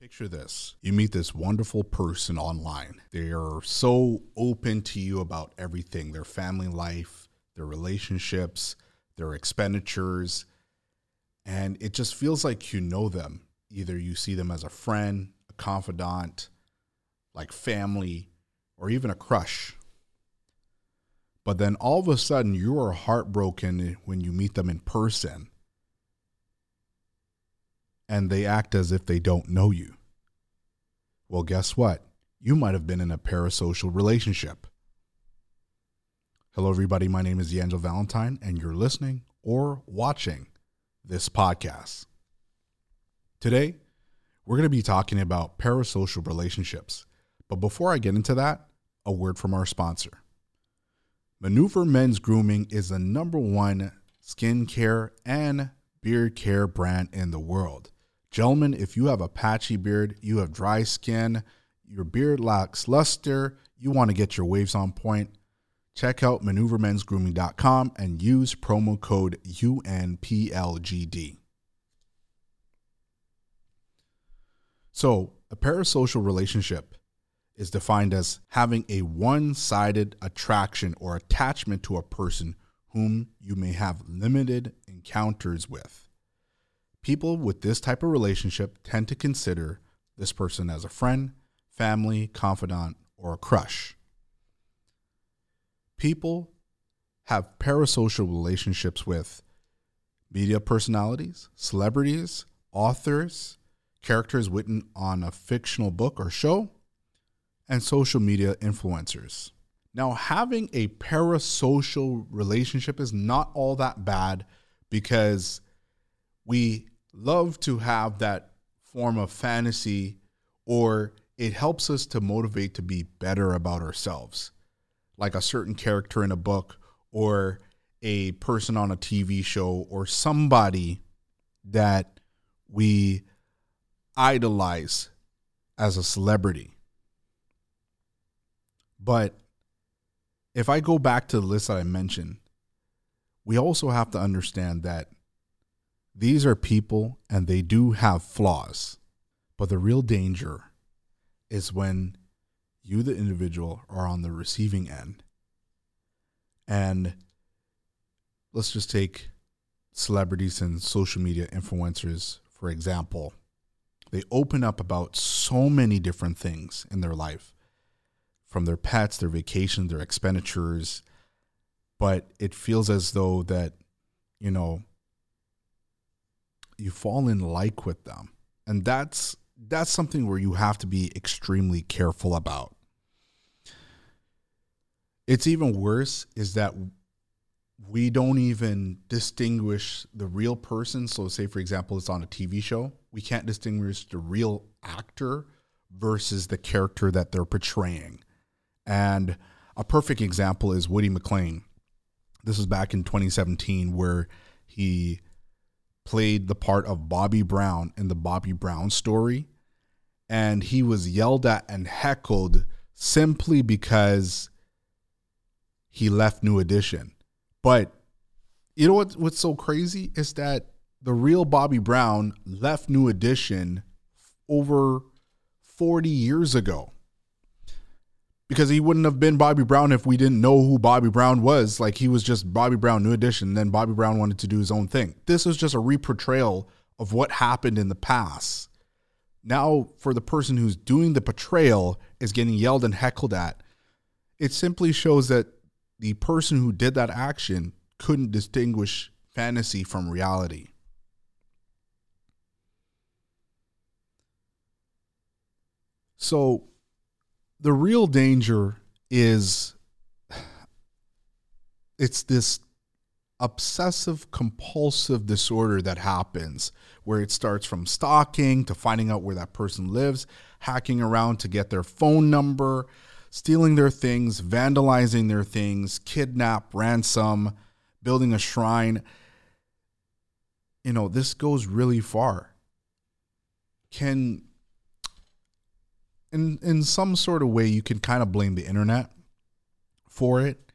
Picture this you meet this wonderful person online. They are so open to you about everything their family life, their relationships, their expenditures. And it just feels like you know them. Either you see them as a friend, a confidant, like family, or even a crush. But then all of a sudden, you are heartbroken when you meet them in person and they act as if they don't know you. Well, guess what? You might have been in a parasocial relationship. Hello, everybody. My name is D'Angelo Valentine, and you're listening or watching this podcast. Today, we're going to be talking about parasocial relationships. But before I get into that, a word from our sponsor. Maneuver Men's Grooming is the number one skincare and beard care brand in the world. Gentlemen, if you have a patchy beard, you have dry skin, your beard lacks luster, you want to get your waves on point, check out maneuvermensgrooming.com and use promo code UNPLGD. So, a parasocial relationship is defined as having a one sided attraction or attachment to a person whom you may have limited encounters with. People with this type of relationship tend to consider this person as a friend, family, confidant, or a crush. People have parasocial relationships with media personalities, celebrities, authors, characters written on a fictional book or show, and social media influencers. Now, having a parasocial relationship is not all that bad because we love to have that form of fantasy or it helps us to motivate to be better about ourselves like a certain character in a book or a person on a TV show or somebody that we idolize as a celebrity. But if I go back to the list that I mentioned, we also have to understand that these are people and they do have flaws. But the real danger is when you, the individual, are on the receiving end. And let's just take celebrities and social media influencers, for example. They open up about so many different things in their life from their pets, their vacations, their expenditures. But it feels as though that, you know, you fall in like with them. And that's that's something where you have to be extremely careful about. It's even worse is that we don't even distinguish the real person. So, say, for example, it's on a TV show, we can't distinguish the real actor versus the character that they're portraying. And a perfect example is Woody McClain. This was back in 2017, where he played the part of Bobby Brown in the Bobby Brown story. And he was yelled at and heckled simply because he left New Edition. But you know what, what's so crazy is that the real Bobby Brown left New Edition over 40 years ago because he wouldn't have been Bobby Brown if we didn't know who Bobby Brown was. Like he was just Bobby Brown, new edition. Then Bobby Brown wanted to do his own thing. This was just a reportrayal of what happened in the past. Now, for the person who's doing the portrayal is getting yelled and heckled at, it simply shows that the person who did that action couldn't distinguish fantasy from reality. So the real danger is it's this obsessive compulsive disorder that happens where it starts from stalking to finding out where that person lives, hacking around to get their phone number, stealing their things, vandalizing their things, kidnap, ransom, building a shrine. You know, this goes really far. Can in in some sort of way you can kind of blame the internet for it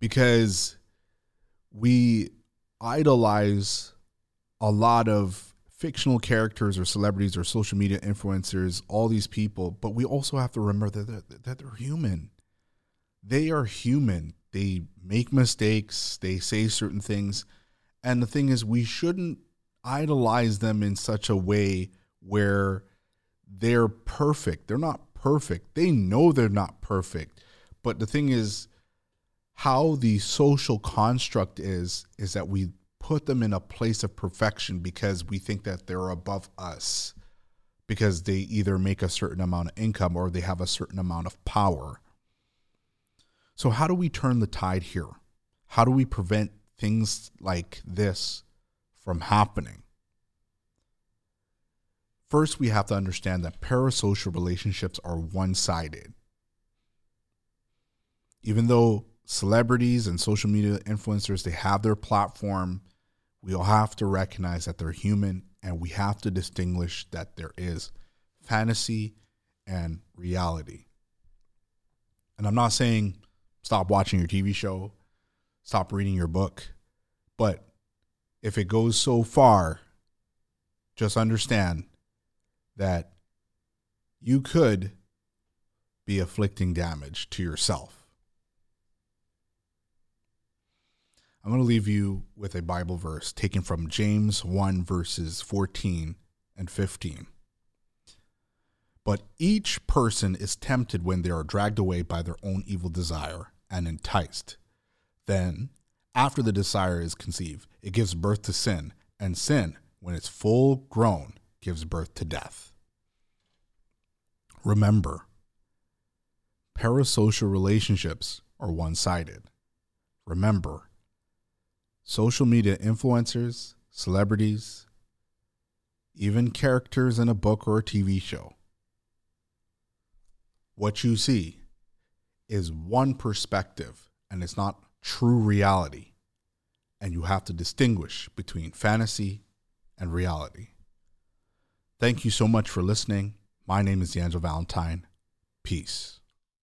because we idolize a lot of fictional characters or celebrities or social media influencers, all these people, but we also have to remember that they're, that they're human. They are human. They make mistakes, they say certain things. And the thing is, we shouldn't idolize them in such a way where they're perfect. They're not perfect. They know they're not perfect. But the thing is, how the social construct is, is that we put them in a place of perfection because we think that they're above us because they either make a certain amount of income or they have a certain amount of power. So, how do we turn the tide here? How do we prevent things like this from happening? First, we have to understand that parasocial relationships are one sided. Even though celebrities and social media influencers they have their platform we all have to recognize that they're human and we have to distinguish that there is fantasy and reality and i'm not saying stop watching your tv show stop reading your book but if it goes so far just understand that you could be afflicting damage to yourself. I'm going to leave you with a Bible verse taken from James 1, verses 14 and 15. But each person is tempted when they are dragged away by their own evil desire and enticed. Then, after the desire is conceived, it gives birth to sin, and sin, when it's full grown, gives birth to death. Remember, parasocial relationships are one sided. Remember, social media influencers, celebrities, even characters in a book or a TV show, what you see is one perspective and it's not true reality. And you have to distinguish between fantasy and reality. Thank you so much for listening. My name is D'Angelo Valentine. Peace.